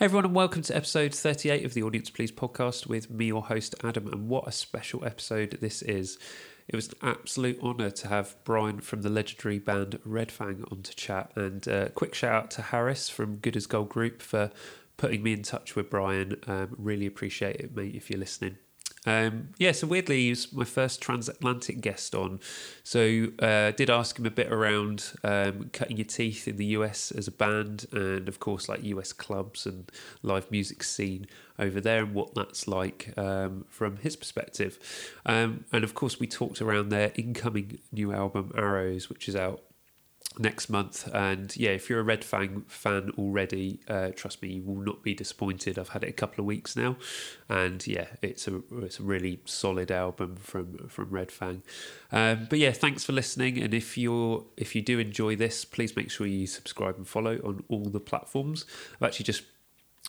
Hey everyone, and welcome to episode 38 of the Audience Please podcast with me, your host, Adam. And what a special episode this is. It was an absolute honour to have Bryan from the legendary band Red Fang on to chat. And uh, quick shout out to Harris from Good as Gold Group for putting me in touch with Bryan. Um, really appreciate it, mate, if you're listening. Um, yeah, so weirdly, he was my first transatlantic guest on. So uh, did ask him a bit around um, cutting your teeth in the US as a band, and of course, like US clubs and live music scene over there, and what that's like um, from his perspective. Um, and of course, we talked around their incoming new album Arrows, which is out next month. And yeah, if you're a Red Fang fan already, uh, trust me, you will not be disappointed. I've had it a couple of weeks now, and yeah, it's a it's a really solid album from from Red Fang. Um, but yeah, thanks for listening. And if you're if you do enjoy this, please make sure you subscribe and follow on all the platforms. I've actually just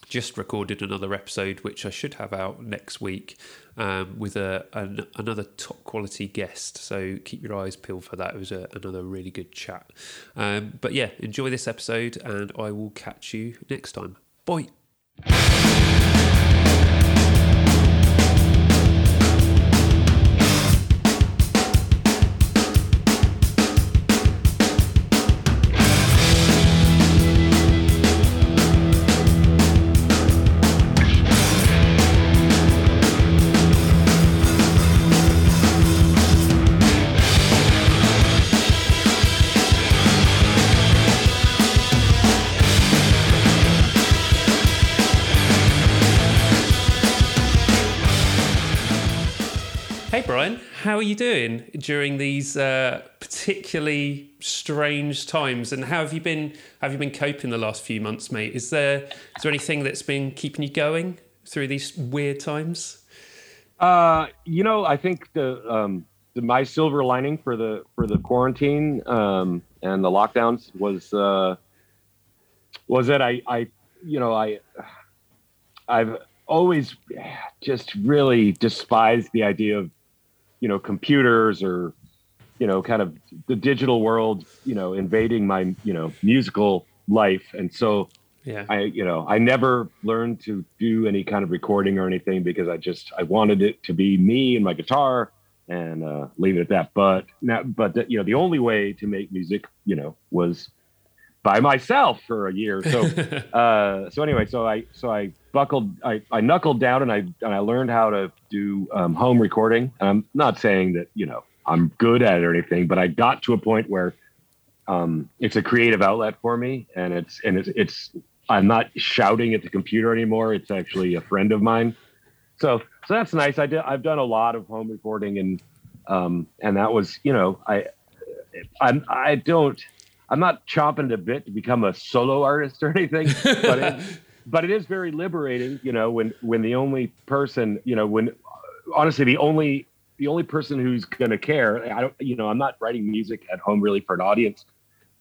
just recorded another episode, which I should have out next week, um, with a an, another top quality guest. So keep your eyes peeled for that. It was a, another really good chat. Um, but yeah, enjoy this episode, and I will catch you next time. Bye. How are you doing during these uh, particularly strange times? And how have you been? Have you been coping the last few months, mate? Is there is there anything that's been keeping you going through these weird times? Uh, you know, I think the, um, the my silver lining for the for the quarantine um, and the lockdowns was uh, was that I I you know I I've always just really despised the idea of you know computers or you know kind of the digital world you know invading my you know musical life and so Yeah, I, you know, I never learned to do any kind of recording or anything because I just I wanted it to be me and my guitar and uh, leave it at that. But now, but the, you know, the only way to make music, you know, was by myself for a year. So, uh, so anyway, so I so I buckled, I, I knuckled down and I and I learned how to do um, home recording. And I'm not saying that you know I'm good at it or anything, but I got to a point where um, it's a creative outlet for me, and it's and it's it's I'm not shouting at the computer anymore. It's actually a friend of mine. So so that's nice. I did I've done a lot of home recording and um and that was, you know, I I'm I don't I'm not chomping at a bit to become a solo artist or anything, but it, but it is very liberating, you know, when when the only person, you know, when honestly the only the only person who's going to care, I don't you know, I'm not writing music at home really for an audience.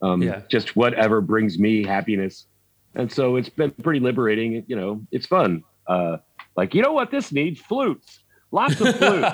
Um Yeah. just whatever brings me happiness and so it's been pretty liberating you know it's fun uh like you know what this needs flutes lots of flutes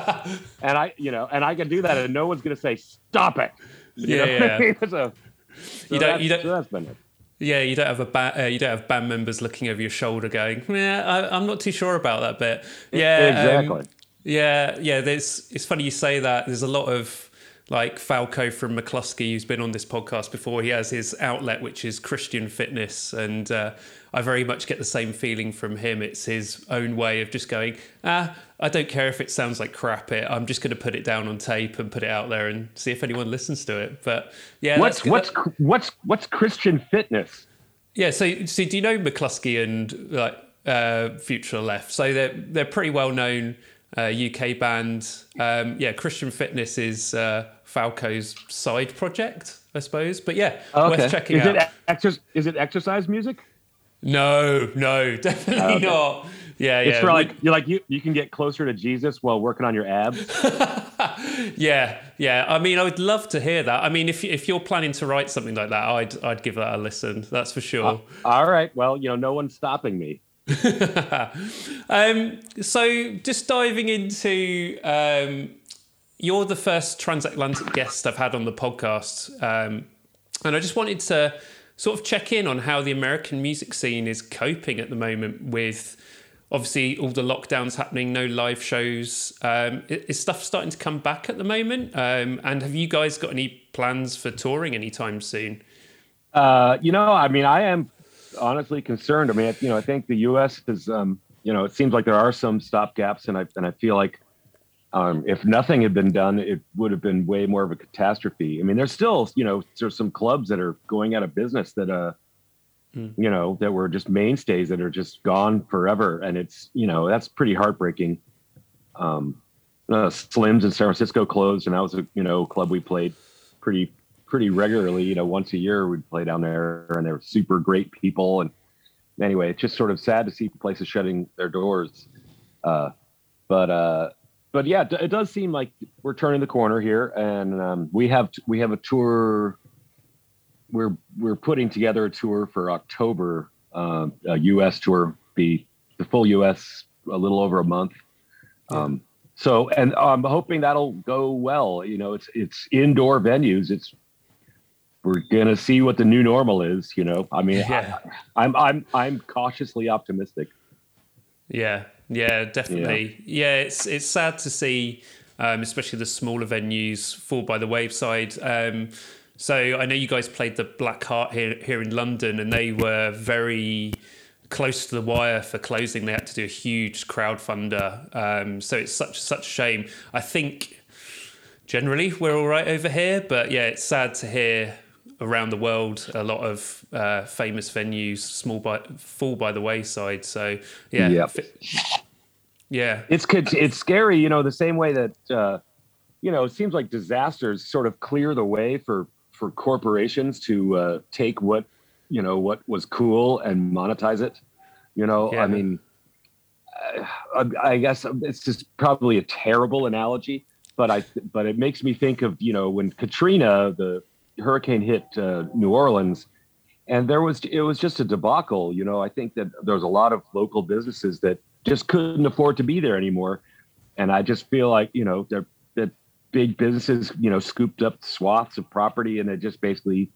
and i you know and i can do that and no one's gonna say stop it you Yeah, know I yeah. mean? so, so You don't- that's- you don't- so that's been it yeah. You don't have a ba- uh, you don't have band members looking over your shoulder going, "Yeah, I, I'm not too sure about that bit." Yeah, um, exactly Yeah, yeah. There's. It's funny you say that. There's a lot of like Falco from Mclusky, who's been on this podcast before. He has his outlet, which is Christian fitness, and uh, I very much get the same feeling from him. It's his own way of just going. Ah, I don't care if it sounds like crap. It. I'm just going to put it down on tape and put it out there and see if anyone listens to it. But yeah, what's what's what's what's christian fitness yeah, so so do you know Mclusky and like uh, Future Left? So they're they're pretty well known uh, UK band. Um, yeah, Christian Fitness is uh, Falco's side project, I suppose. But yeah, worth checking is out. it exer- is it exercise music no, no, definitely Okay. not. Yeah, it's yeah, for like you're like you you can get closer to jesus while working on your abs yeah, yeah. I mean, I would love to hear that. I mean, if if you're planning to write something like that, I'd I'd give that a listen. That's for sure. all right well you know no one's stopping me um, so just diving into um, you're the first transatlantic guest I've had on the podcast, um, and I just wanted to sort of check in on how the American music scene is coping at the moment with obviously all the lockdowns happening, no live shows. Um, is stuff starting to come back at the moment? Um, and have you guys got any plans for touring anytime soon? Uh, you know, I mean, I am honestly concerned. I mean, you know, I think the U.S. is, um, you know, it seems like there are some stop gaps, and I and I feel like um, if nothing had been done, it would have been way more of a catastrophe. I mean, there's still, you know, there's some clubs that are going out of business that, uh, mm. you know, that were just mainstays that are just gone forever, and it's, you know, that's pretty heartbreaking. Um, uh, Slims in San Francisco closed, and that was a, you know, club we played pretty pretty regularly. You know, once a year we'd play down there, and they were super great people. And anyway, it's just sort of sad to see places shutting their doors. Uh, but uh, but yeah, it does seem like we're turning the corner here, and um, we have we have a tour. We're we're putting together a tour for October, uh, a U.S. tour, be the full U.S. a little over a month. Um, so, and I'm hoping that'll go well. You know, it's it's indoor venues. It's we're gonna see what the new normal is. You know, I mean, yeah. I, I'm I'm I'm cautiously optimistic. Yeah, yeah, definitely. Yeah, yeah it's it's sad to see, um, especially the smaller venues fall by the wayside. Um, so I know you guys played the Black Heart here here in London, and they were very close to the wire for closing. They had to do a huge crowdfunder. Um, so it's such such a shame. I think generally we're all right over here, but yeah, it's sad to hear around the world, a lot of uh, famous venues small by fall by the wayside. So yeah, yep. yeah, it's it's scary. You know, the same way that uh, you know, it seems like disasters sort of clear the way for for corporations to uh, take what you know what was cool and monetize it. You know, yeah. I mean, I, I guess it's just probably a terrible analogy, but I but it makes me think of you know when Katrina the hurricane hit uh, New Orleans, and there was it was just a debacle. You know, I think that there was a lot of local businesses that just couldn't afford to be there anymore, and I just feel like you know that that big businesses you know scooped up swaths of property and they just basically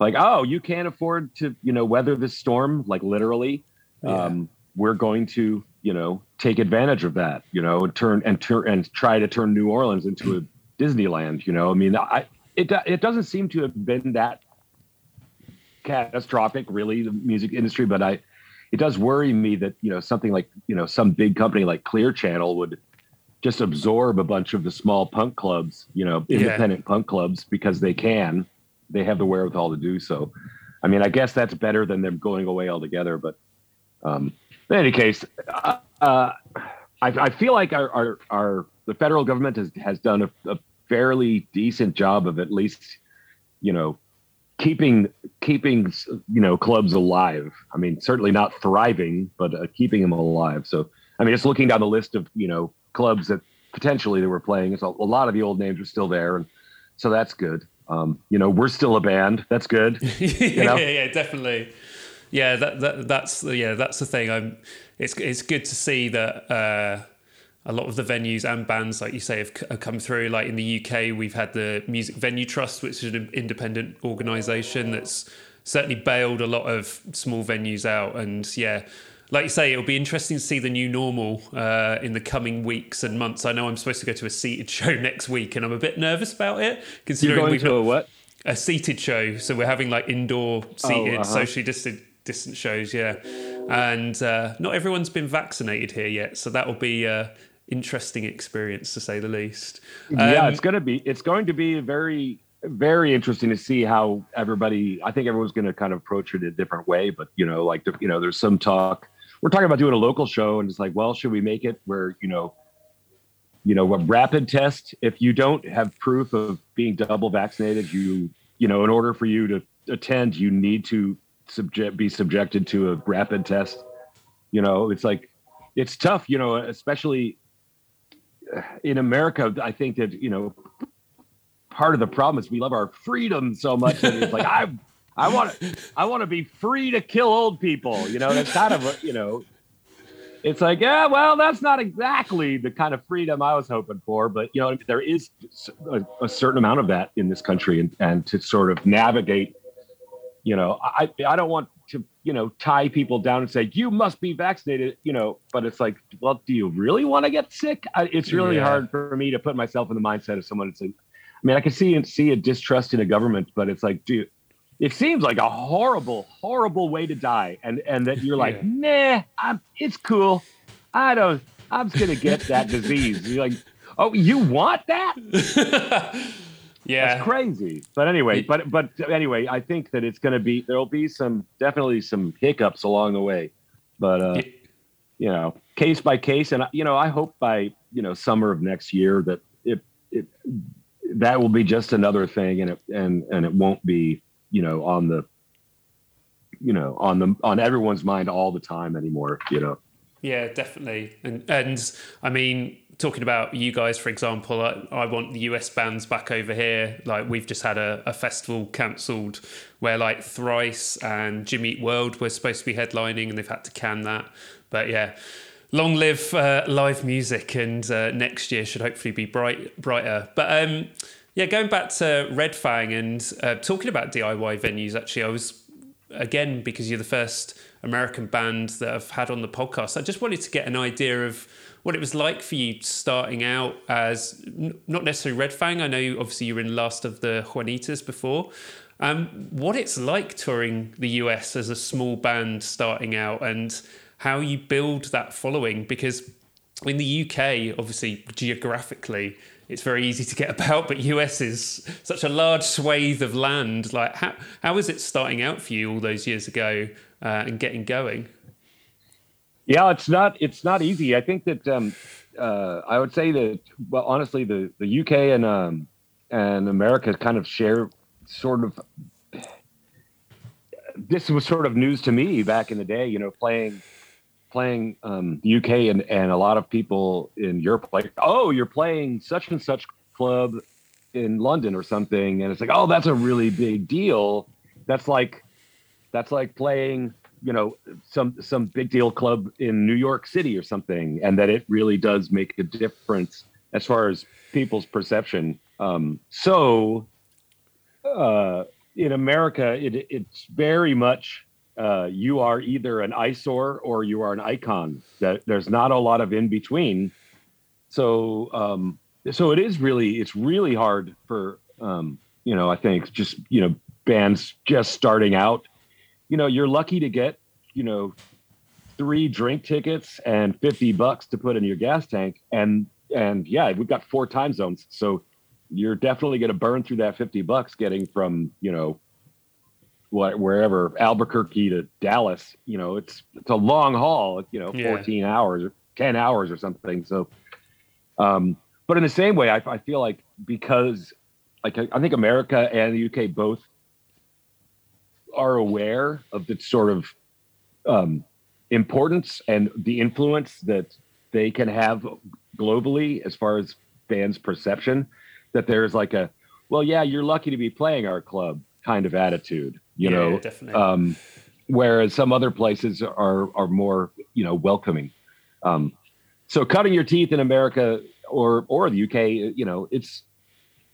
like oh you can't afford to you know weather this storm like literally yeah. um, we're going to you know take advantage of that you know and turn and turn and try to turn new orleans into a disneyland you know i mean i it it doesn't seem to have been that catastrophic, really, the music industry. But I, it does worry me that you know something like you know some big company like Clear Channel would just absorb a bunch of the small punk clubs, you know, independent yeah. punk clubs because they can, they have the wherewithal to do so. I mean, I guess that's better than them going away altogether. But um, in any case, uh, uh, I, I, feel like our, our, our, the federal government has, has done a, a fairly decent job of at least, you know, keeping keeping you know clubs alive. I mean, certainly not thriving, but uh, keeping them alive. So, I mean, just looking down the list of you know clubs that potentially they were playing, it's a, a lot of the old names are still there, and so that's good. Um, you know, we're still a band. That's good. You know? yeah, yeah, definitely. Yeah, that, that that's yeah, that's the thing. I'm. It's it's good to see that. Uh, a lot of the venues and bands, like you say, have, have, come through. Like in the UK, we've had the Music Venue Trust, which is an independent organisation that's certainly bailed a lot of small venues out. And yeah, like you say, it'll be interesting to see the new normal uh, in the coming weeks and months. I know I'm supposed to go to a seated show next week, and I'm a bit nervous about it. Considering You're going to a what? A seated show. So we're having like indoor seated, oh, uh-huh. socially distant, distant shows. Yeah, and uh, not everyone's been vaccinated here yet, so that will be. Uh, interesting experience to say the least. Um, yeah, it's gonna be it's going to be very very interesting to see how everybody. I think everyone's going to kind of approach it a different way, but you know, like you know, there's some talk. We're talking about doing a local show, and it's like, well, should we make it where you know, you know, a rapid test? If you don't have proof of being double vaccinated, you you know, in order for you to attend, you need to subject be subjected to a rapid test. You know, it's like it's tough, you know, especially in America, I think that you know part of the problem is we love our freedom so much that it's like I I want to I want to be free to kill old people. You know, that's kind of you know, it's like yeah, well, that's not exactly the kind of freedom I was hoping for, but you know, there is a, a certain amount of that in this country, and and to sort of navigate you know, I I don't want to you know tie people down and say you must be vaccinated. You know, but it's like, well, do you really want to get sick? I, it's really Yeah. hard for me to put myself in the mindset of someone that's. Like, I mean, I can see and see a distrust in a government, but it's like, dude, it seems like a horrible, horrible way to die, and and that you're like, nah, I'm, it's cool. I don't. I'm just gonna get that disease. You're like, oh, you want that? yeah. That's crazy. But anyway, but but anyway, I think that it's gonna be there'll be some definitely some hiccups along the way, but uh, you know, case by case, and you know, I hope by you know summer of next year that it it that will be just another thing, and it and and it won't be you know on the you know on the on everyone's mind all the time anymore. You know. Yeah, definitely. And and I mean, talking about you guys, for example, I, I want the US bands back over here. Like we've just had a, a festival cancelled where like Thrice and Jimmy Eat World were supposed to be headlining, and they've had to can that. But yeah. Long live uh, live music, and uh, next year should hopefully be bright, brighter. But um, yeah, going back to Red Fang and uh, talking about DIY venues. Actually, I was again because you're the first American band that I've had on the podcast. I just wanted to get an idea of what it was like for you starting out as n- not necessarily Red Fang. I know obviously you were in Last of the Juanitas before. Um, what it's like touring the US as a small band starting out and how you build that following because in the UK, obviously geographically, it's very easy to get about, but US is such a large swathe of land. Like, how how was it starting out for you all those years ago uh, and getting going? Yeah, it's not it's not easy. I think that um, uh, I would say that well, honestly, the the UK and um, and America kind of share sort of. This was sort of news to me back in the day. You know, playing playing um, the UK and and a lot of people in Europe like, oh, you're playing such and such club in London or something, and it's like, oh, that's a really big deal. That's like that's like playing you know some some big deal club in New York City or something, and that it really does make a difference as far as people's perception. Um, so uh, in America, it, it's very much uh, you are either an eyesore or you are an icon. That there's not a lot of in between. So um, so it is really it's really hard for um, you know I think just you know bands just starting out you know, you're lucky to get, you know, three drink tickets and 50 bucks to put in your gas tank. And, and yeah, we've got four time zones. So you're definitely going to burn through that 50 bucks getting from, you know, what, wherever Albuquerque to Dallas, you know, it's, it's a long haul, you know, Yeah. 14 hours or 10 hours or something. So, um, but in the same way, I, I feel like because like, I, I think America and the UK both are aware of the sort of um, importance and the influence that they can have globally as far as fans' perception. That there's like a, well, yeah, you're lucky to be playing our club kind of attitude, you Yeah, know. definitely. Um, whereas some other places are are more, you know, welcoming. Um, so cutting your teeth in America or or the UK, you know, it's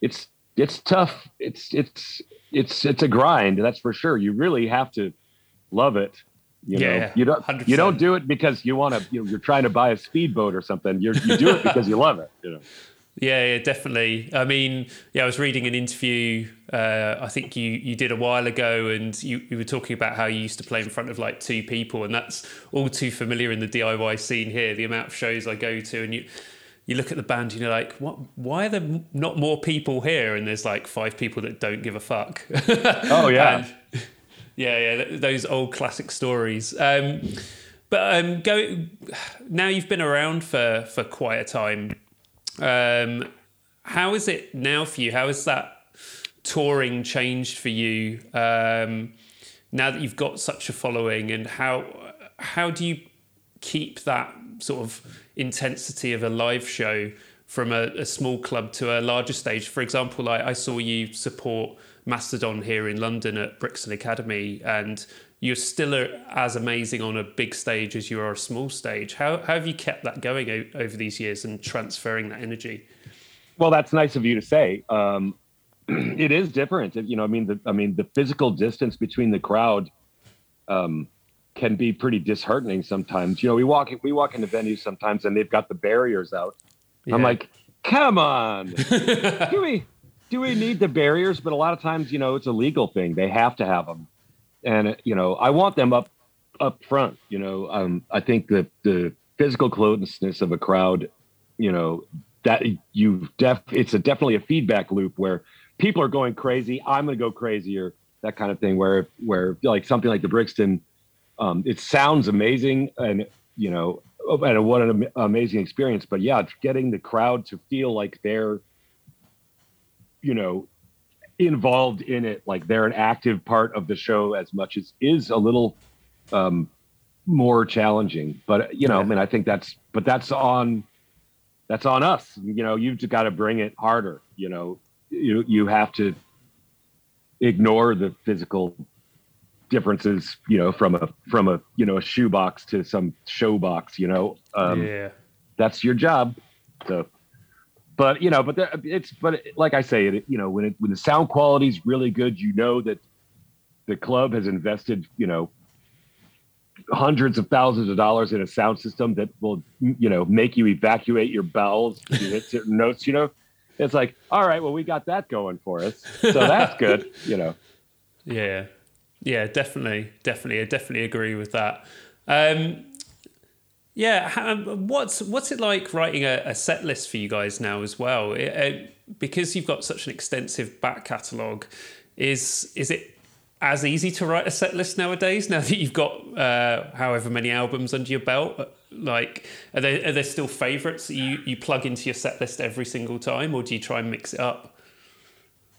it's it's tough. It's it's it's it's a grind. That's for sure. You really have to love it. You know, Yeah, you don't 100%. you don't do it because you want to. You know, you're trying to buy a speedboat or something. You're, you do it because you love it. You know. Yeah, yeah, definitely. I mean, yeah, I was reading an interview. Uh, I think you you did a while ago, and you, you were talking about how you used to play in front of like two people, and that's all too familiar in the DIY scene here. The amount of shows I go to, and you you look at the band, and you're like, what? Why are there not more people here? And there's like five people that don't give a fuck. Oh yeah. And- yeah, yeah, those old classic stories. Um, but um, go now. You've been around for for quite a time. Um, how is it now for you? How has that touring changed for you um, now that you've got such a following? And how how do you keep that sort of intensity of a live show from a, a small club to a larger stage? For example, I, I saw you support Mastodon here in London at Brixton Academy, and you're still a, as amazing on a big stage as you are a small stage. How, how have you kept that going o- over these years and transferring that energy? Well, that's nice of you to say. Um, it is different. You know, I mean, the I mean, the physical distance between the crowd um, can be pretty disheartening sometimes. You know, we walk we walk into venues sometimes and they've got the barriers out. Yeah. I'm like, come on, do we do we need the barriers? But a lot of times, you know, it's a legal thing. They have to have them, and you know, I want them up up front. You know, um, I think that the physical closeness of a crowd, you know, that you def it's a definitely a feedback loop where people are going crazy. I'm going to go crazier. That kind of thing. Where where like something like the Brixton, um, it sounds amazing and you know and what an amazing experience. But yeah, getting the crowd to feel like they're you know involved in it like they're an active part of the show as much as is a little um more challenging but you know yeah. i mean i think that's but that's on that's on us you know you've just got to bring it harder you know you you have to ignore the physical differences you know from a from a you know a shoebox to some show box you know um yeah that's your job so but you know, but there, it's but like I say, it you know when it when the sound quality is really good, you know that the club has invested you know hundreds of thousands of dollars in a sound system that will you know make you evacuate your bowels you hit certain notes. You know, it's like all right, well we got that going for us, so that's good. You know. Yeah, yeah, definitely, definitely, I definitely agree with that. Um, yeah, um, what's what's it like writing a, a, set list for you guys now as well? It, uh, because you've got such an extensive back catalogue, is is it as easy to write a set list nowadays? Now that you've got uh, however many albums under your belt, like are there are there still favourites that you you plug into your set list every single time, or do you try and mix it up?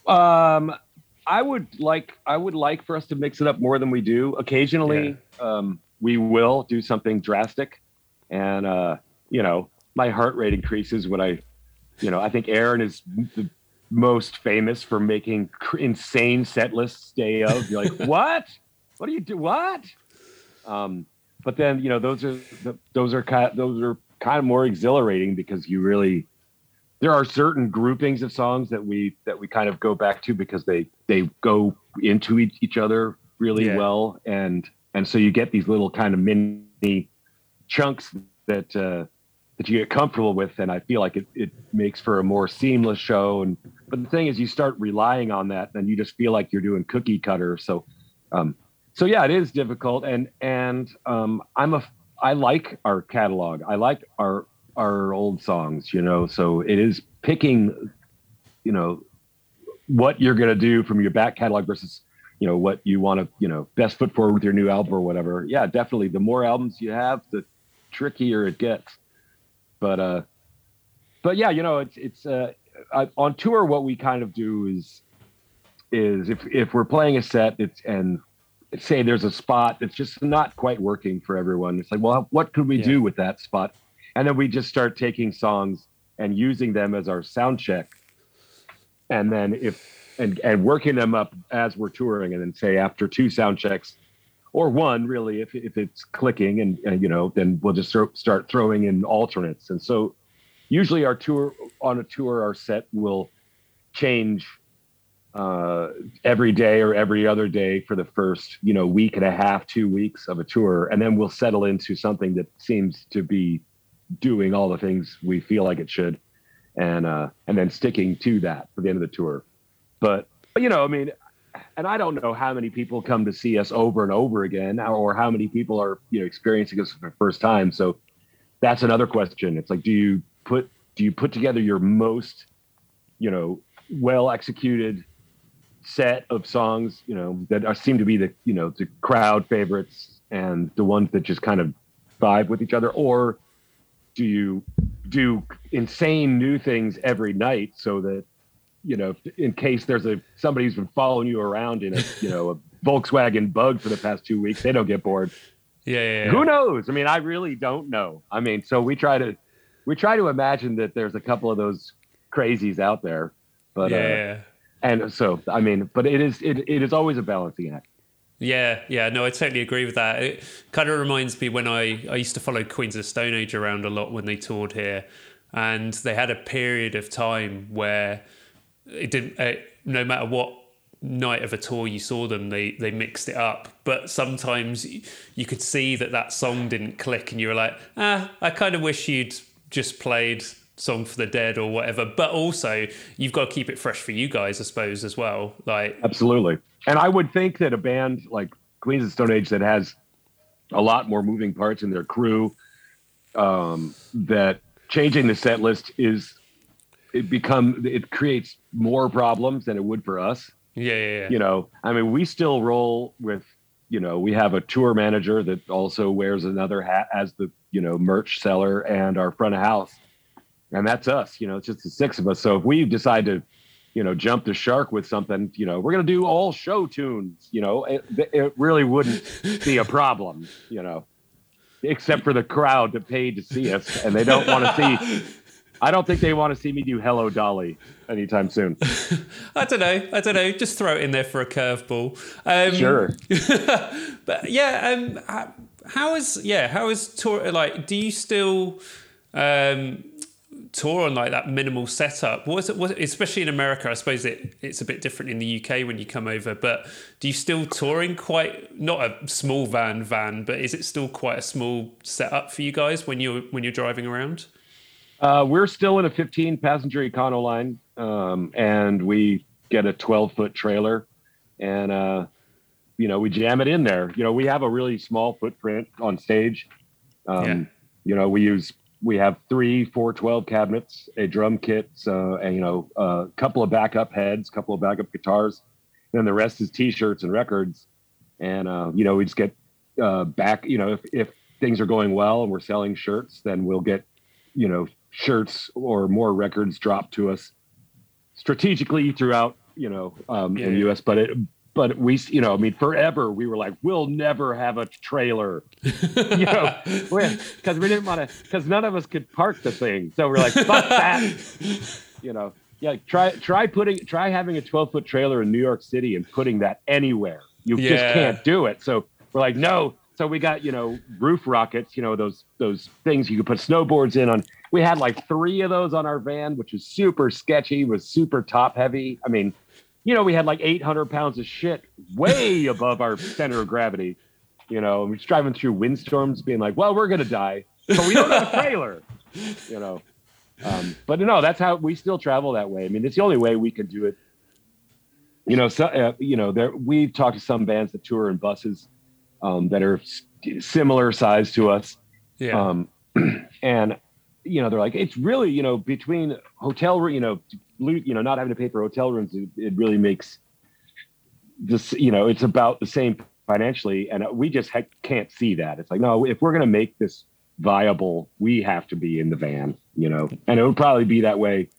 Um, I would like I would like for us to mix it up more than we do. Occasionally, yeah. um, we will do something drastic and uh, you know my heart rate increases when I, you know, I think Aaron is the most famous for making insane set lists day of. You're like, what? What do you do? What? Um, but then you know those are those are kind those are kind of more exhilarating because you really there are certain groupings of songs that we that we kind of go back to because they they go into each, each other really yeah. well and and so you get these little kind of mini chunks that uh, that you get comfortable with, and I feel like it, it makes for a more seamless show. And but the thing is, you start relying on that, then you just feel like you're doing cookie cutter. So, um, so yeah, it is difficult. And and um, I'm a I like our catalog. I like our our old songs. You know, so it is picking, you know, what you're gonna do from your back catalog versus you know what you want to you know best foot forward with your new album or whatever yeah definitely the more albums you have the trickier it gets. But uh, but yeah, you know, it's it's uh, I, on tour. What we kind of do is is if if we're playing a set, it's and say there's a spot that's just not quite working for everyone. It's like, well, what could we yeah. do with that spot? And then we just start taking songs and using them as our sound check. And then if and and working them up as we're touring, and then say after two sound checks, or one really if, if it's clicking and, and you know then we'll just start throwing in alternates and so usually our tour on a tour our set will change uh, every day or every other day for the first you know week and a half two weeks of a tour and then we'll settle into something that seems to be doing all the things we feel like it should and uh and then sticking to that for the end of the tour but, but you know i mean and I don't know how many people come to see us over and over again, or how many people are you know experiencing us for the first time. So that's another question. It's like, do you put do you put together your most you know well executed set of songs you know that are, seem to be the you know the crowd favorites and the ones that just kind of vibe with each other, or do you do insane new things every night so that you know, in case there's a somebody who's been following you around in a you know a Volkswagen Bug for the past two weeks, they don't get bored. Yeah, yeah, yeah, Who knows? I mean, I really don't know. I mean, so we try to we try to imagine that there's a couple of those crazies out there, but yeah. Uh, yeah. and so I mean, but it is it, it is always a balancing act. Yeah, yeah, no, I totally agree with that. It kind of reminds me when I I used to follow Queens of the Stone Age around a lot when they toured here, and they had a period of time where it didn't. Uh, no matter what night of a tour you saw them, they they mixed it up. But sometimes you could see that that song didn't click, and you were like, ah, I kind of wish you'd just played song for the dead or whatever but also you've got to keep it fresh for you guys i suppose as well like absolutely and i would think that a band like queens of stone age that has a lot more moving parts in their crew um, that changing the set list is it become it creates more problems than it would for us yeah, yeah, yeah. you know i mean we still roll with you know we have a tour manager that also wears another hat as the you know merch seller and our front of house and that's us. You know, it's just the six of us. So if we decide to, you know, jump the shark with something, you know, we're going to do all show tunes. You know, it, it really wouldn't be a problem. You know, except for the crowd that paid to see us, and they don't want to see. I don't think they want to see me do "Hello Dolly" anytime soon. I don't know. I don't know. Just throw it in there for a curveball. Um, sure. but yeah, um, how is yeah? How is tour? Like, do you still? Um, tour on like that minimal setup. Was it, was it, especially in america i suppose it, it's a bit different in the uk when you come over but do you still touring quite not a small van van but is it still quite a small setup for you guys when you're when you're driving around? Uh, we're still in a 15 passenger econoline um, and we get a 12 foot trailer and uh, you know we jam it in there. You know we have a really small footprint on stage. Um, yeah. you know we use we have three 412 cabinets, a drum kit, uh, and you know a couple of backup heads, a couple of backup guitars. And then the rest is T-shirts and records. And uh, you know we just get uh, back. You know if if things are going well and we're selling shirts, then we'll get you know shirts or more records dropped to us strategically throughout you know um, yeah, in the U.S. But it but we, you know, I mean, forever we were like, we'll never have a trailer, you know, because we didn't want to, because none of us could park the thing. So we're like, fuck that, you know. Yeah, try try putting try having a 12 foot trailer in New York City and putting that anywhere. You yeah. just can't do it. So we're like, no. So we got you know roof rockets, you know those those things you could put snowboards in on. We had like three of those on our van, which was super sketchy, was super top heavy. I mean, you know, we had like 800 pounds of shit way above our center of gravity. You know, we're just driving through windstorms, being like, "Well, we're gonna die, but we don't have a trailer." You know, um, but no, that's how we still travel that way. I mean, it's the only way we can do it. You know, so uh, you know, there we've talked to some bands that tour in buses um, that are similar size to us. Yeah. Um, and you know, they're like, it's really, you know, between hotel, you know, you know, not having to pay for hotel rooms, it, it really makes this, you know, it's about the same financially. And we just ha- can't see that. It's like, no, if we're going to make this viable, we have to be in the van, you know, and it would probably be that way,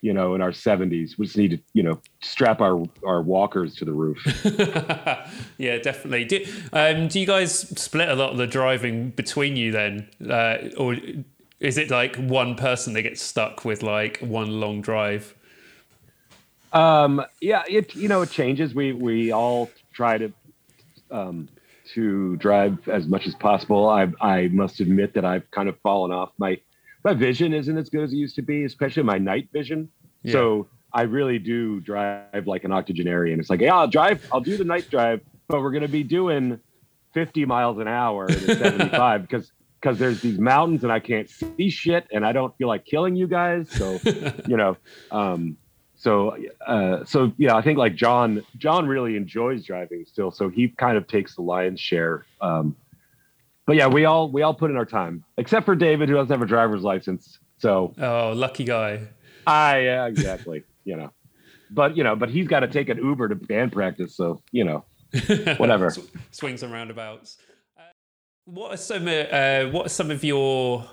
you know, in our 70s. We just need to, you know, strap our, our walkers to the roof. yeah, definitely. Do, um, do you guys split a lot of the driving between you then? Uh, or is it like one person that gets stuck with like one long drive? Um, yeah, it you know it changes. We we all try to um, to drive as much as possible. I I must admit that I've kind of fallen off. My my vision isn't as good as it used to be, especially my night vision. Yeah. So I really do drive like an octogenarian. It's like, yeah, I'll drive, I'll do the night drive, but we're gonna be doing 50 miles an hour at 75 because because there's these mountains and I can't see shit and I don't feel like killing you guys. So, you know, um, so, uh, so yeah, I think like John, John really enjoys driving still. So he kind of takes the lion's share. Um, but yeah, we all, we all put in our time except for David, who doesn't have a driver's license. So, oh, lucky guy. I, yeah, exactly. you know, but you know, but he's got to take an Uber to band practice. So, you know, whatever. Swings and roundabouts. What are some uh, what are some of your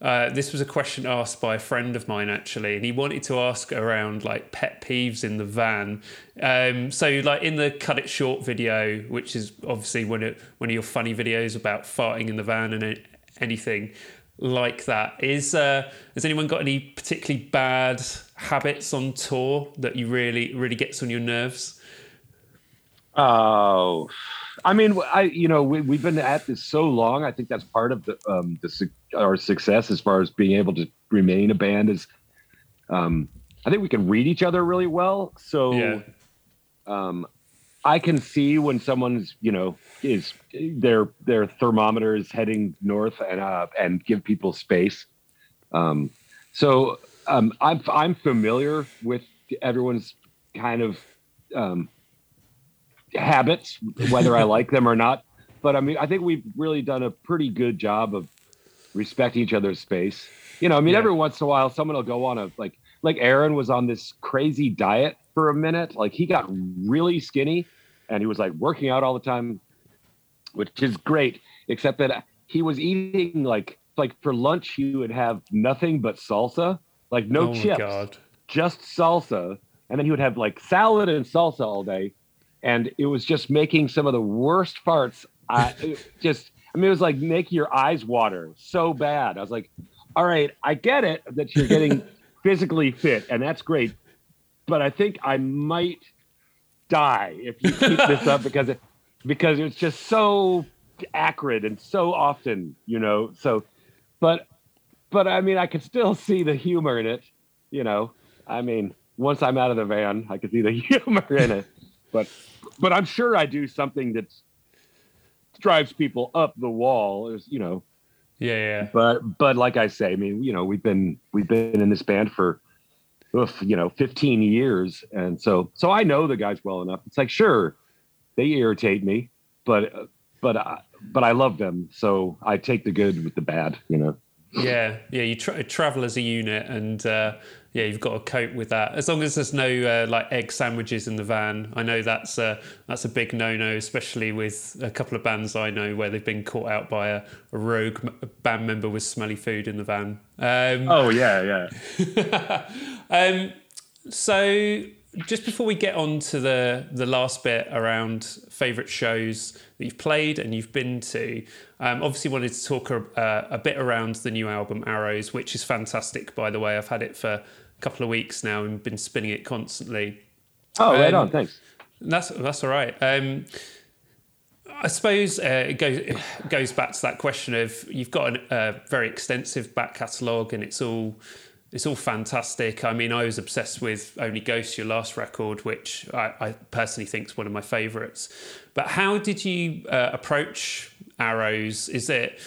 uh, this was a question asked by a friend of mine actually, and he wanted to ask around like pet peeves in the van. Um, so, like in the cut it short video, which is obviously one of one of your funny videos about farting in the van and anything like that. Is uh, has anyone got any particularly bad habits on tour that you really really gets on your nerves? Oh. I mean, I you know we, we've been at this so long. I think that's part of the um, the our success as far as being able to remain a band is, um, I think we can read each other really well. So Yeah. um, I can see when someone's, you know, is their their thermometer is heading north and uh, and give people space. Um, so um, I'm I'm familiar with everyone's kind of um, habits, whether I like them or not. But I mean, I think we've really done a pretty good job of respecting each other's space. You know, I mean, Yeah. every once in a while, someone will go on a like like Aaron was on this crazy diet for a minute. Like he got really skinny, and he was like working out all the time, which is great. Except that he was eating like like for lunch he would have nothing but salsa, like no oh chips god. just salsa, and then he would have like salad and salsa all day, and it was just making some of the worst farts. I just, I mean, it was like making your eyes water so bad. I was like, all right, I get it that you're getting physically fit, and that's great, but I think I might die if you keep this up because it because it's just so acrid and so often, you know. So, but but I mean, I could still see the humor in it, you know. I mean, once I'm out of the van, I could see the humor in it. But but I'm sure I do something that drives people up the wall. Is you know. Yeah, yeah. But but like I say, I mean, you know, we've been we've been in this band for, oof, you know, 15 years, and so so I know the guys well enough. It's like sure, they irritate me, but but I, but I love them, so I take the good with the bad, you know. Yeah, yeah. You tra- travel as a unit, and uh, yeah, you've got to cope with that. As long as there's no uh, like egg sandwiches in the van, I know that's a that's a big no-no, especially with a couple of bands I know where they've been caught out by a, a rogue band member with smelly food in the van. Um, Oh yeah, yeah. um, so just before we get on to the the last bit around favourite shows that you've played and you've been to, um, obviously wanted to talk a, uh, a bit around the new album Arrows, which is fantastic. By the way, I've had it for couple of weeks now and been spinning it constantly. Oh, right Um, on. Thanks. That's that's all right. Um, I suppose uh, it goes it goes back to that question of you've got a uh, very extensive back catalogue and it's all it's all fantastic. I mean, I was obsessed with Only Ghost, your last record, which I, I personally think is one of my favourites. But how did you uh, approach Arrows? Is it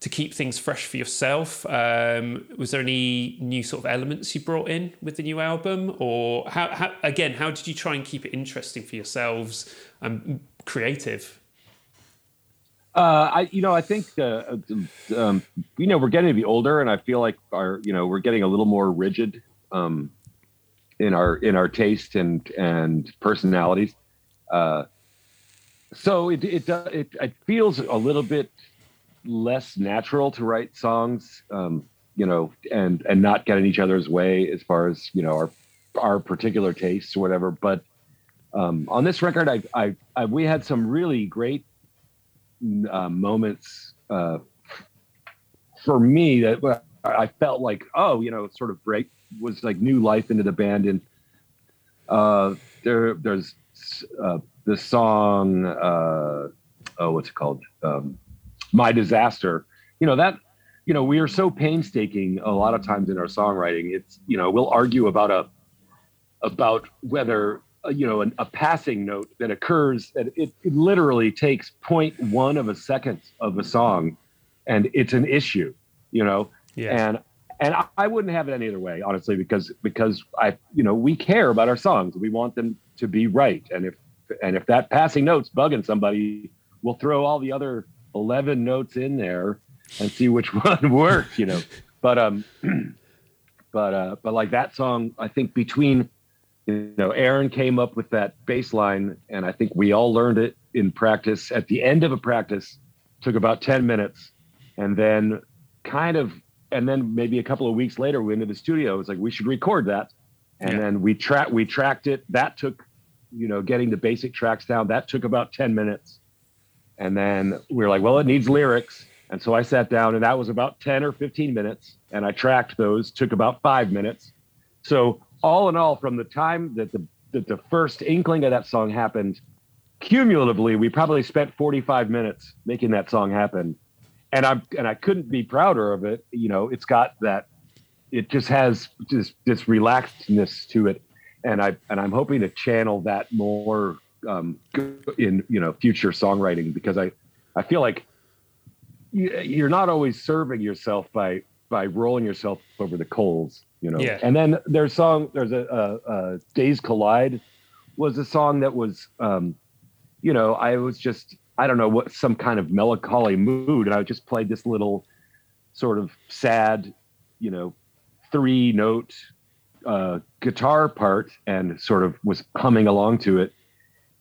to keep things fresh for yourself? Um, was there any new sort of elements you brought in with the new album, or how, how again? How did you try and keep it interesting for yourselves and creative? Uh, I, you know, I think, uh, um, you know, we're getting to be older, and I feel like our, you know, we're getting a little more rigid um, in our in our taste and and personalities. Uh, so it it, it it feels a little bit less natural to write songs, um, you know, and and not get in each other's way as far as you know our our particular tastes or whatever. But um, on this record, I, I, I we had some really great uh, moments uh, for me that I felt like, oh, you know, sort of break was like new life into the band. And uh, there, there's uh, the song, uh, oh, what's it called? Um, My Disaster. You know that. You know, we are so painstaking a lot of times in our songwriting. It's you know we'll argue about a about whether uh, you know an, a passing note that occurs that it, it literally takes 0.1 of a second of a song and it's an issue you know Yeah, and and I, I wouldn't have it any other way honestly because because i you know we care about our songs we want them to be right and if and if that passing note's bugging somebody we'll throw all the other 11 notes in there and see which one works you know. But um but uh but like that song i think between you know aaron came up with that bass line and i think we all learned it in practice. At the end of a practice took about 10 minutes and then kind of and then maybe a couple of weeks later we went into the studio. It was like we should record that. And Yeah. then we track we tracked it. That took you know getting the basic tracks down that took about 10 minutes and then we were like well it needs lyrics. And so i sat down and that was about 10 or 15 minutes and i tracked those took about five minutes. So all in all from the time that the that the first inkling of that song happened cumulatively we probably spent 45 minutes making that song happen. And i'm and i couldn't be prouder of it you know it's got that it just has just this relaxedness to it, and I and I'm hoping to channel that more um, in you know future songwriting because I I feel like you're not always serving yourself by by rolling yourself over the coals, you know. Yeah. And then there's song there's a, a, a Days Collide was a song that was um, you know I was just I don't know what some kind of melancholy mood, and I just played this little sort of sad, you know, three note uh, guitar part and sort of was humming along to it.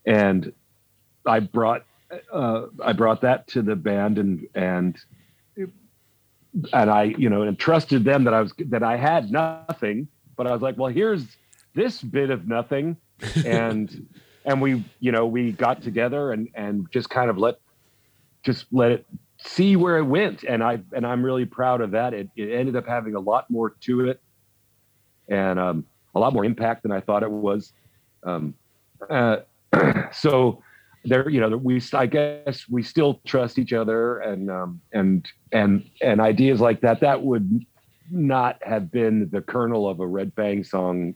And I brought uh, I brought that to the band and and and I you know entrusted them that I was that I had nothing, but I was like, well, here's this bit of nothing, and and we you know we got together and and just kind of let just let it see where it went. And i and i'm really proud of that. It, it ended up having a lot more to it and um, a lot more impact than i thought it was. Um, uh, so there you know we i guess we still trust each other and um, and and and ideas like that that would not have been the kernel of a red fang song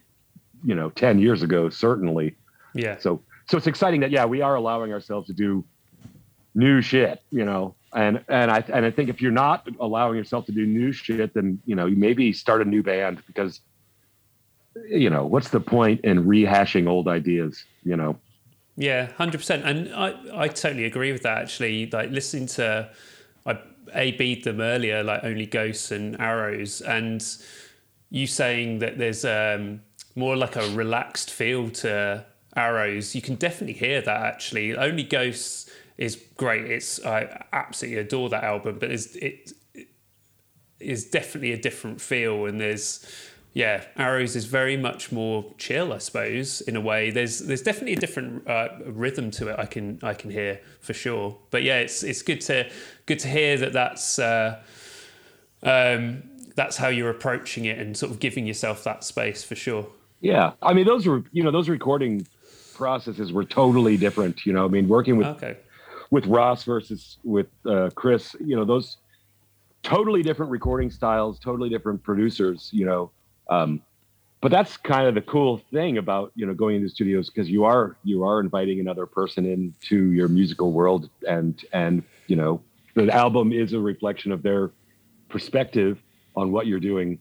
you know 10 years ago certainly Yeah. so so it's exciting that yeah we are allowing ourselves to do new shit you know and and i and i think if you're not allowing yourself to do new shit then you know you maybe start a new band because you know what's the point in rehashing old ideas you know Yeah, hundred percent, and I I totally agree with that. Actually, like listening to, I a beat them earlier, like only ghosts and arrows, and you saying that there's um, more like a relaxed feel to arrows. You can definitely hear that. Actually, only ghosts is great. It's I absolutely adore that album, but it's it, it is definitely a different feel, and there's yeah, Arrows is very much more chill, I suppose, in a way. There's there's definitely a different uh, rhythm to it. I can I can hear for sure. But yeah, it's it's good to good to hear that that's uh, um, that's how you're approaching it and sort of giving yourself that space for sure. yeah i mean those were you know those recording processes were totally different you know i mean working with Okay. with Ross versus with uh, Chris, you know, those totally different recording styles, totally different producers, you know. Um, but that's kind of the cool thing about you know going into studios because you are you are inviting another person into your musical world, and and you know the album is a reflection of their perspective on what you're doing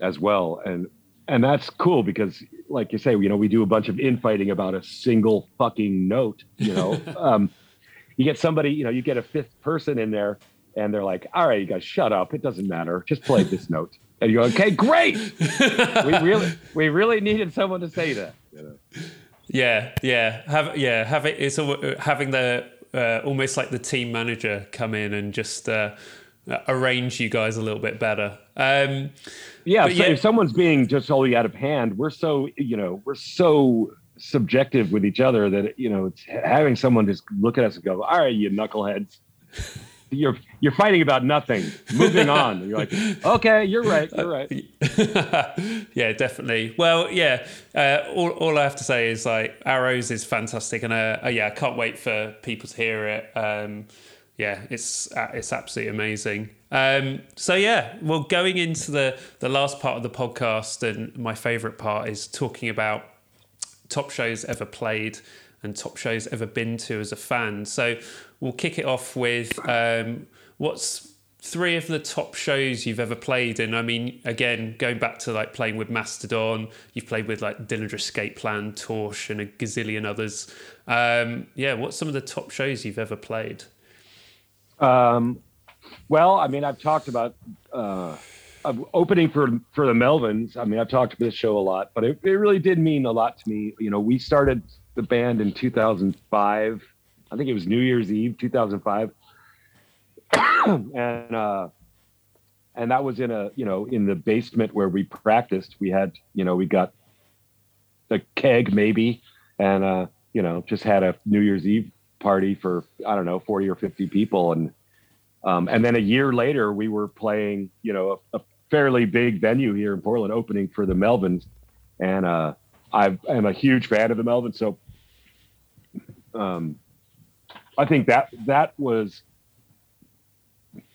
as well, and and that's cool because like you say, you know, we do a bunch of infighting about a single fucking note, you know. um, you get somebody, you know, you get a fifth person in there and they're like, all right, you guys shut up. It doesn't matter. Just play this note. And you go, okay, great. we really, we really needed someone to say that. You know? Yeah, yeah, have yeah, have it. It's al- having the uh, almost like the team manager come in and just uh, arrange you guys a little bit better. Um, Yeah, so yeah- if someone's being just totally out of hand, we're so, you know, we're so subjective with each other that, you know, it's having someone just look at us and go, all right, you knuckleheads. You're you're fighting about nothing. Moving on. And you're like, okay, you're right. You're right. yeah, definitely. Well, yeah. Uh, all, all I have to say is like Arrows is fantastic, and uh, uh, yeah, I can't wait for people to hear it. Um, yeah, it's uh, it's absolutely amazing. Um, so yeah, well, going into the the last part of the podcast, and my favourite part is talking about top shows ever played and top shows ever been to as a fan. So we'll kick it off with um, what's three of the top shows you've ever played in. I mean, again, going back to like playing with Mastodon, you've played with like Dillinger Escape Plan, Torche, and a gazillion others. Um, yeah, what's some of the top shows you've ever played? Um, well, I mean, I've talked about uh, of opening for for the Melvins. I mean, I've talked about this show a lot, but it, it really did mean a lot to me. You know, we started the band in 2005. I think it was New Year's Eve, 2005, and uh, and that was in a you know in the basement where we practiced. We had you know we got a keg maybe, and uh, you know just had a New Year's Eve party for I don't know 40 or 50 people, and um, and then a year later we were playing you know a, a fairly big venue here in Portland, opening for the Melvins, and uh, I am a huge fan of the Melvins, so um, I think that that was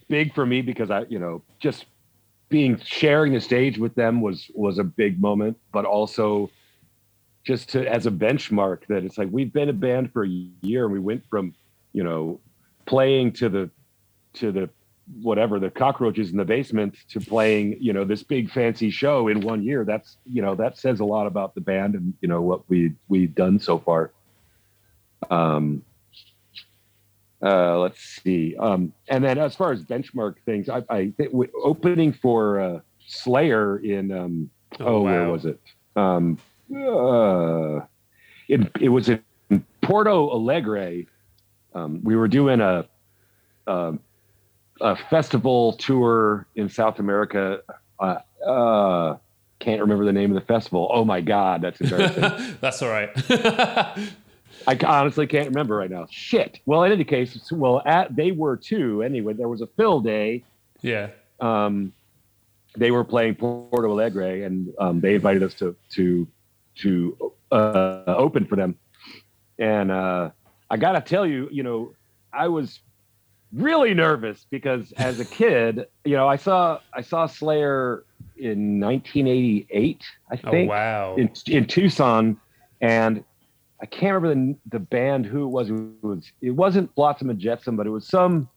big for me because I, you know, just being sharing the stage with them was was a big moment, but also just to as a benchmark that it's like we've been a band for a year and we went from you know playing to the to the whatever the cockroaches in the basement to playing you know this big fancy show in one year. That's you know that says a lot about the band and you know what we we've done so far um uh let's see um and then as far as benchmark things i i think opening for uh slayer in um oh, oh wow. where was it um uh it, it was in porto alegre um we were doing a um a festival tour in South America. Uh, uh, can't remember the name of the festival. Oh my god, that's embarrassing. that's all right. I honestly can't remember right now. Shit. Well, in any case, well, at they were too. Anyway, there was a fill day. Yeah. Um, they were playing Porto Alegre, and um, they invited us to to to uh, open for them. And uh, I gotta tell you, you know, I was really nervous because as a kid, you know, I saw I saw Slayer in 1988, I think. Oh, wow. In, in Tucson, and I can't remember the, the band who it was. It was it wasn't Flotsam and Jetsam, but it was some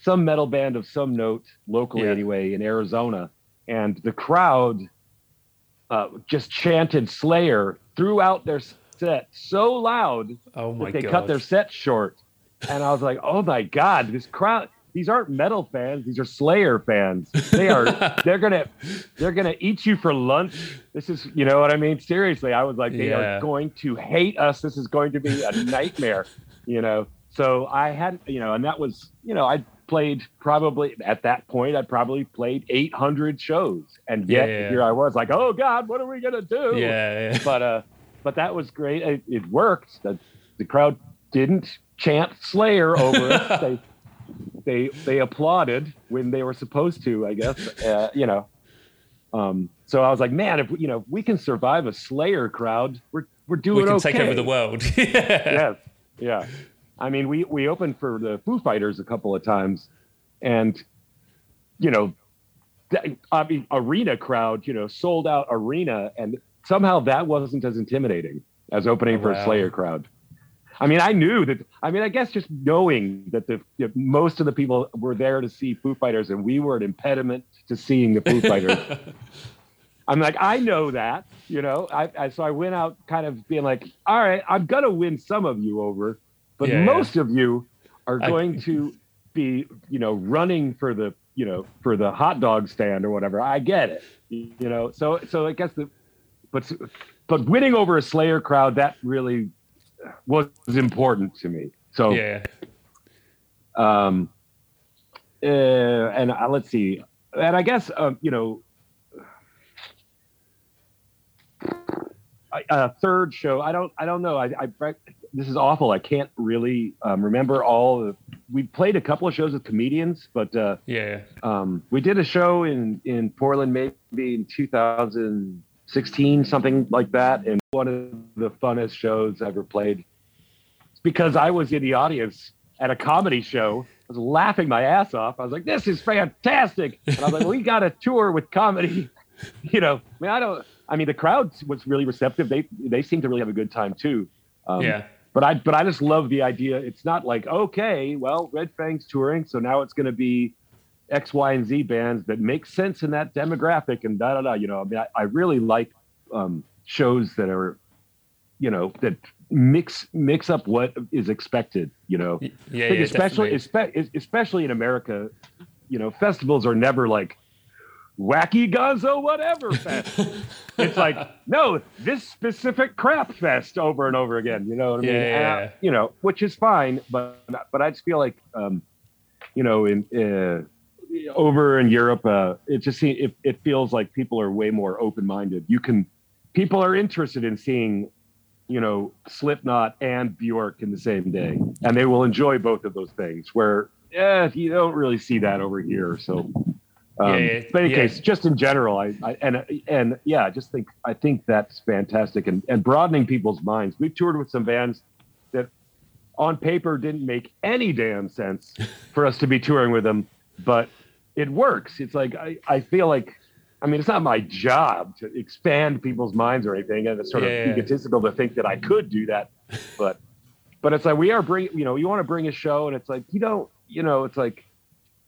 some metal band of some note locally yeah. anyway in Arizona, and the crowd uh, just chanted Slayer throughout their set so loud oh that they gosh. cut their set short and I was like, oh my god, this crowd. These aren't metal fans. These are Slayer fans. They are. they're gonna. They're gonna eat you for lunch. This is. You know what I mean? Seriously, I was like, they yeah. are going to hate us. This is going to be a nightmare. You know. So I had. You know, and that was. You know, I played probably at that point. I probably played 800 shows, and yet yeah, yeah. here I was like, oh god, what are we gonna do? Yeah. But uh, but that was great. It, it worked. The, the crowd didn't chant Slayer over it. they, they they applauded when they were supposed to, I guess. Uh, you know. Um, so I was like, man, if you know, if we can survive a Slayer crowd, we're we're doing we can okay. take over the world. yes, yeah. I mean, we we opened for the Foo Fighters a couple of times, and you know, I mean, arena crowd, you know, sold out arena, and somehow that wasn't as intimidating as opening oh, for wow. a Slayer crowd. I mean, I knew that. I mean, I guess just knowing that the most of the people were there to see Foo Fighters, and we were an impediment to seeing the Foo Fighters. I'm like, I know that, you know. I, I, so I went out kind of being like, all right, I'm gonna win some of you over, but yeah, most yeah. of you are going I, to be, you know, running for the, you know, for the hot dog stand or whatever. I get it, you know. So so I guess the, but but winning over a Slayer crowd that really was important to me. So yeah. Um. Uh, and uh, let's see, and I guess um, you know, a third show. I don't. I don't know. I. I this is awful. I can't really um, remember all. The, we played a couple of shows with comedians, but uh, yeah. Um, we did a show in in Portland maybe in 2000 16, something like that. And one of the funnest shows I ever played. It's because I was in the audience at a comedy show. I was laughing my ass off. I was like, this is fantastic. And I was like, we got a tour with comedy. You know, I mean, I don't, I mean, the crowd was really receptive. They, they seemed to really have a good time too. Um, yeah. But I, but I just love the idea. It's not like, okay, well, Red Fang's touring. So now it's going to be X, Y, and Z bands that make sense in that demographic and da da da. You know, I mean, I, I really like um, shows that are, you know, that mix mix up what is expected. You know, yeah, yeah especially espe- especially in America, you know, festivals are never like wacky gonzo whatever fest. it's like no, this specific crap fest over and over again. You know what I mean? Yeah, and, you know, which is fine, but but I just feel like, um, you know, in. Uh, over in Europe, uh, it just it, it feels like people are way more open minded. You can, people are interested in seeing, you know, Slipknot and Bjork in the same day, and they will enjoy both of those things. Where, yeah, you don't really see that over here. So, um, yeah, yeah, but in yeah. case, just in general, I, I and and yeah, I just think I think that's fantastic and and broadening people's minds. We've toured with some bands that, on paper, didn't make any damn sense for us to be touring with them, but it works. It's like I, I feel like I mean it's not my job to expand people's minds or anything, and it's sort Yeah, of yeah. egotistical to think that I could do that, but but it's like we are bring you know you want to bring a show, and it's like you don't you know it's like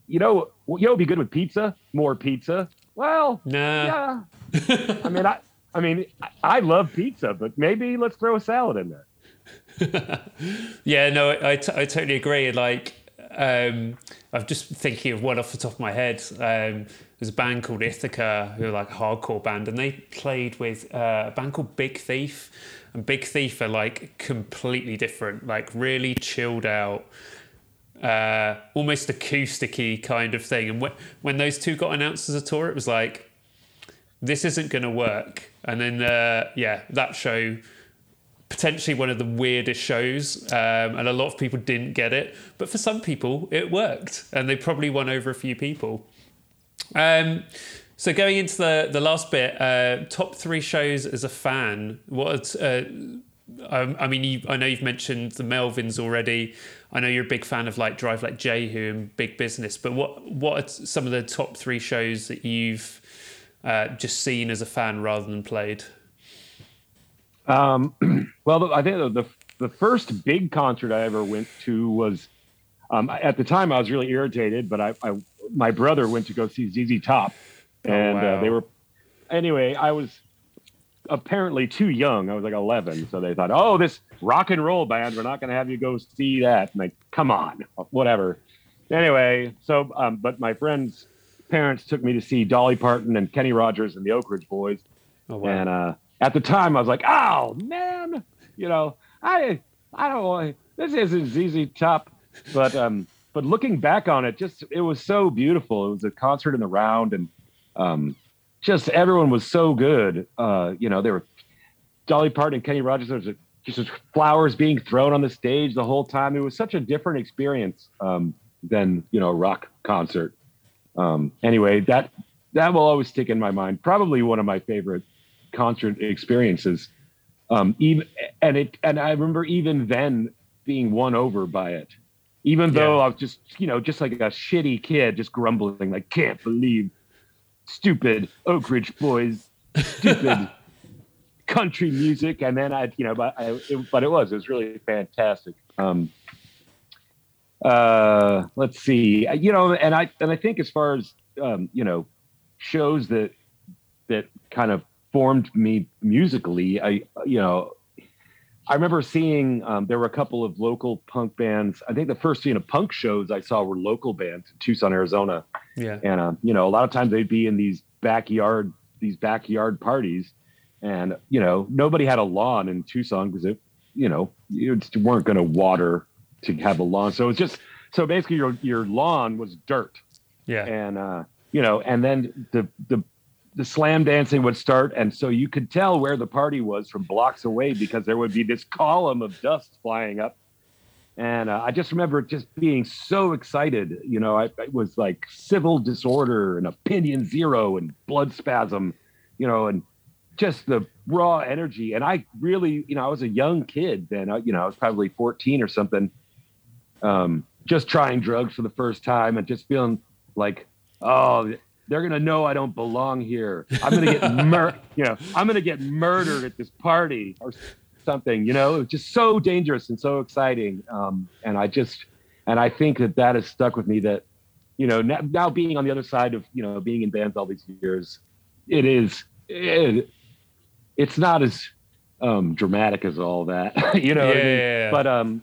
you know you know it'd be good with pizza, more pizza. Well, Nah. yeah. I mean I I mean I, love pizza, but maybe let's throw a salad in there. Yeah, no, I, I, t- I totally agree. Like, um, I'm just thinking of one off the top of my head. Um, there's a band called Ithaca, who are like a hardcore band, and they played with uh, a band called Big Thief. And Big Thief are like completely different, like really chilled out, uh, almost acousticy kind of thing. And when, when those two got announced as a tour, it was like, this isn't going to work. And then, uh, yeah, that show potentially one of the weirdest shows, um, and a lot of people didn't get it. But for some people, it worked, and they probably won over a few people. Um, so going into the the last bit, uh, top three shows as a fan. What? Uh, I, I mean, you, I know you've mentioned the Melvins already. I know you're a big fan of like Drive Like Jehu and Big Business. But what what are some of the top three shows that you've uh, just seen as a fan rather than played? Um, well, I think the, the the first big concert I ever went to was um, at the time I was really irritated, but I, I my brother went to go see ZZ Top, and wow. uh, they were anyway. I was apparently too young. I was like 11, so they thought, oh, this rock and roll band, we're not going to have you go see that. And like, come on, whatever. Anyway, so um, but my friend's parents took me to see Dolly Parton and Kenny Rogers and the Oak Ridge Boys. Oh wow! And uh, at the time, I was like, "Oh man, you know, I I don't this isn't ZZ Top," but um, but looking back on it, just it was so beautiful. It was a concert in the round, and um, just everyone was so good. Uh, you know, there were Dolly Parton and Kenny Rogers. There was just flowers being thrown on the stage the whole time. It was such a different experience um, than you know a rock concert. Um, anyway, that that will always stick in my mind. Probably one of my favorite concert experiences. Um, even and it and I remember even then being won over by it, even though Yeah. I was just you know just like a shitty kid, just grumbling like can't believe stupid Oak Ridge boys, stupid country music, and then I you know but I, it, but it was it was really fantastic. Um, uh, let's see, you know, and I and I think as far as um, you know shows that that kind of formed me musically. I, you know, I remember seeing um, there were a couple of local punk bands. I think the first you know punk shows I saw were local bands in Tucson, Arizona, yeah, and um, you know a lot of times they'd be in these backyard these backyard parties, and you know nobody had a lawn in Tucson because it, you know, you just weren't going to water to have a lawn. So it's just so basically your your lawn was dirt yeah, and uh, you know, and then the the the slam dancing would start, and so you could tell where the party was from blocks away because there would be this column of dust flying up. And uh, I just remember just being so excited. You know, I, it was like civil disorder and opinion zero and blood spasm, you know, and just the raw energy. And I really, you know, I was a young kid then. You know, I was probably 14 or something. Um, just trying drugs for the first time and just feeling like, oh, they're gonna know I don't belong here. I'm gonna get mur- you know, I'm gonna get murdered at this party or something. You know, it was just so dangerous and so exciting. Um, and I just, and I think that that has stuck with me. That you know, now, now being on the other side of you know being in bands all these years, it is it, it's not as um, dramatic as all that. you know, what I mean? Yeah. but um,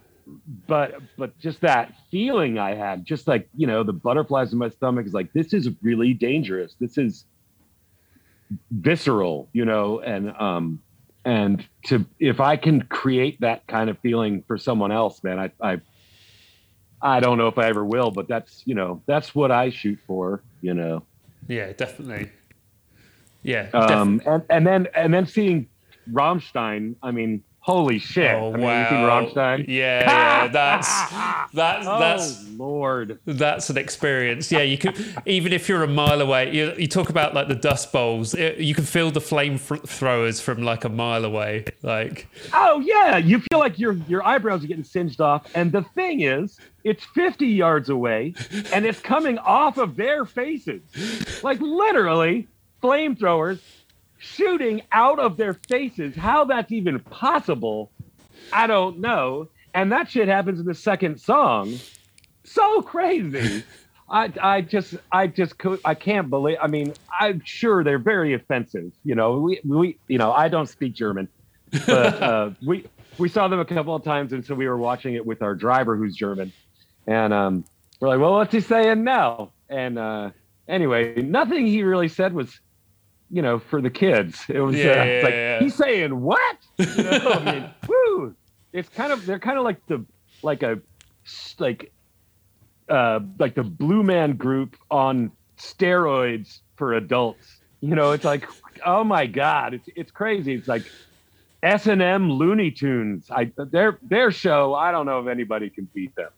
but but just that feeling I had, just like you know, the butterflies in my stomach is like this is really dangerous. This is visceral, you know, and um, and to if I can create that kind of feeling for someone else, man, I I I don't know if I ever will, but that's you know that's what I shoot for, you know. yeah, definitely. Yeah, Um, definitely. and, and then and then seeing Rammstein, I mean, Holy shit! Oh I mean, wow! you seen Rammstein? Yeah, yeah, that's that's Oh that's lord! that's an experience. Yeah, you could even if you're a mile away. You, you talk about like the dust bowls. It, you can feel the flame throwers from like a mile away. Like Oh yeah, you feel like your your eyebrows are getting singed off, and the thing is, it's 50 yards away, and it's coming off of their faces, like literally flamethrowers shooting out of their faces. How that's even possible, I don't know. And that shit happens in the second song. So crazy. I, I just I just could I can't believe I mean I'm sure they're very offensive you know we we you know I don't speak German but uh, we we saw them a couple of times and so we were watching it with our driver who's German and um, we're like well what's he saying now and uh, anyway nothing he really said was you know, for the kids. It was Yeah, uh, yeah, like yeah. he's saying what? You know, I mean, woo! It's kind of they're kind of like the like a like uh like the Blue Man Group on steroids for adults. You know, it's like oh my god, it's it's crazy. It's like S and M Looney Tunes. I their their show. I don't know if anybody can beat them.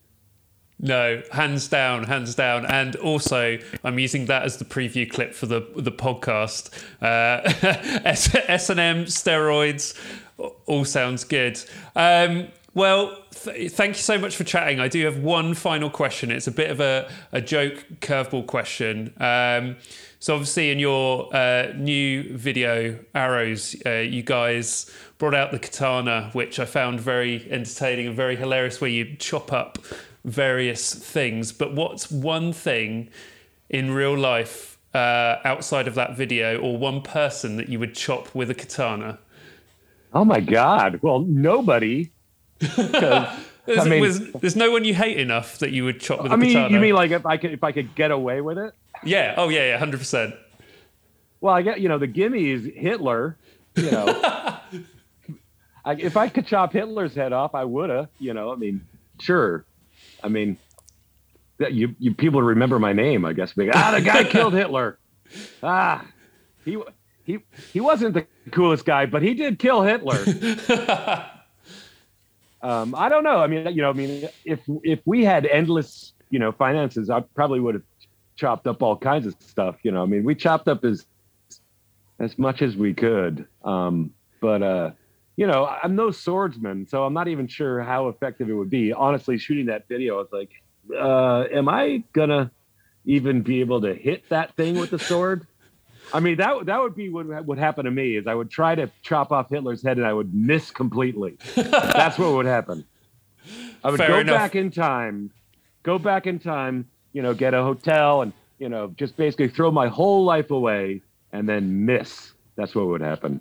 No, hands down, hands down. And also, I'm using that as the preview clip for the the podcast. Uh, S and M steroids, all sounds good. Um, well, th- thank you so much for chatting. I do have one final question. It's a bit of a, a joke curveball question. Um, so, obviously, in your uh, new video, Arrows, uh, you guys brought out the katana, which I found very entertaining and very hilarious, where you chop up various things. But what's one thing in real life uh, outside of that video, or one person that you would chop with a katana? Oh my god! Well, nobody. There's, I mean- there's, there's no one you hate enough that you would chop with a I mean, katana. you mean like if I could if I could get away with it? yeah? Oh yeah, yeah, hundred percent. Well, I get you know the gimme is Hitler. You know, I, if I could chop Hitler's head off, I woulda. You know, I mean, sure. I mean, that you you people remember my name, I guess. Like, ah, the guy killed Hitler. Ah, he he he wasn't the coolest guy, but he did kill Hitler. um, I don't know. I mean, you know, I mean, if if we had endless, you know, finances, I probably would have chopped up all kinds of stuff. You know, I mean, we chopped up as as much as we could. Um, but uh, you know, I'm no swordsman, so I'm not even sure how effective it would be. Honestly, shooting that video, I was like, uh, am I gonna even be able to hit that thing with the sword? I mean, that that would be what would happen to me is I would try to chop off Hitler's head and I would miss completely. That's what would happen. I would Fair go enough. back in time, go back in time, you know, get a hotel and you know, just basically throw my whole life away and then miss. That's what would happen.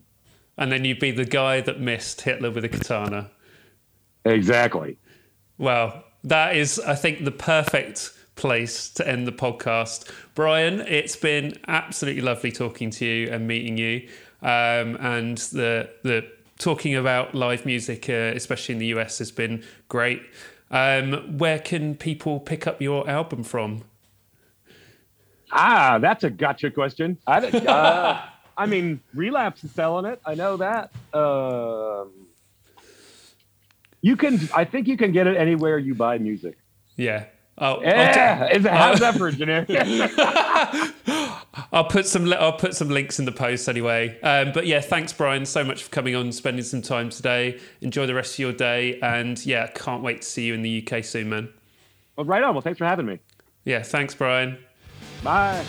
And then you'd be the guy that missed Hitler with a katana. Exactly. Well, that is, I think, the perfect place to end the podcast. Bryan, it's been absolutely lovely talking to you and meeting you. Um, and the the talking about live music, uh, especially in the US, has been great. Um, where can people pick up your album from? Ah, that's a gotcha question. I, uh, I mean, Relapse is selling it. I know that. Um, you can. I think you can get it anywhere you buy music. Yeah. Oh, I'll, Yeah, is it, how's that for a generic? I'll put some I'll put some links in the post anyway. Um, but yeah, thanks Bryan so much for coming on, and spending some time today. Enjoy the rest of your day, and yeah, can't wait to see you in the UK soon, man. well, right on. Well, thanks for having me. Yeah, thanks Bryan. Bye.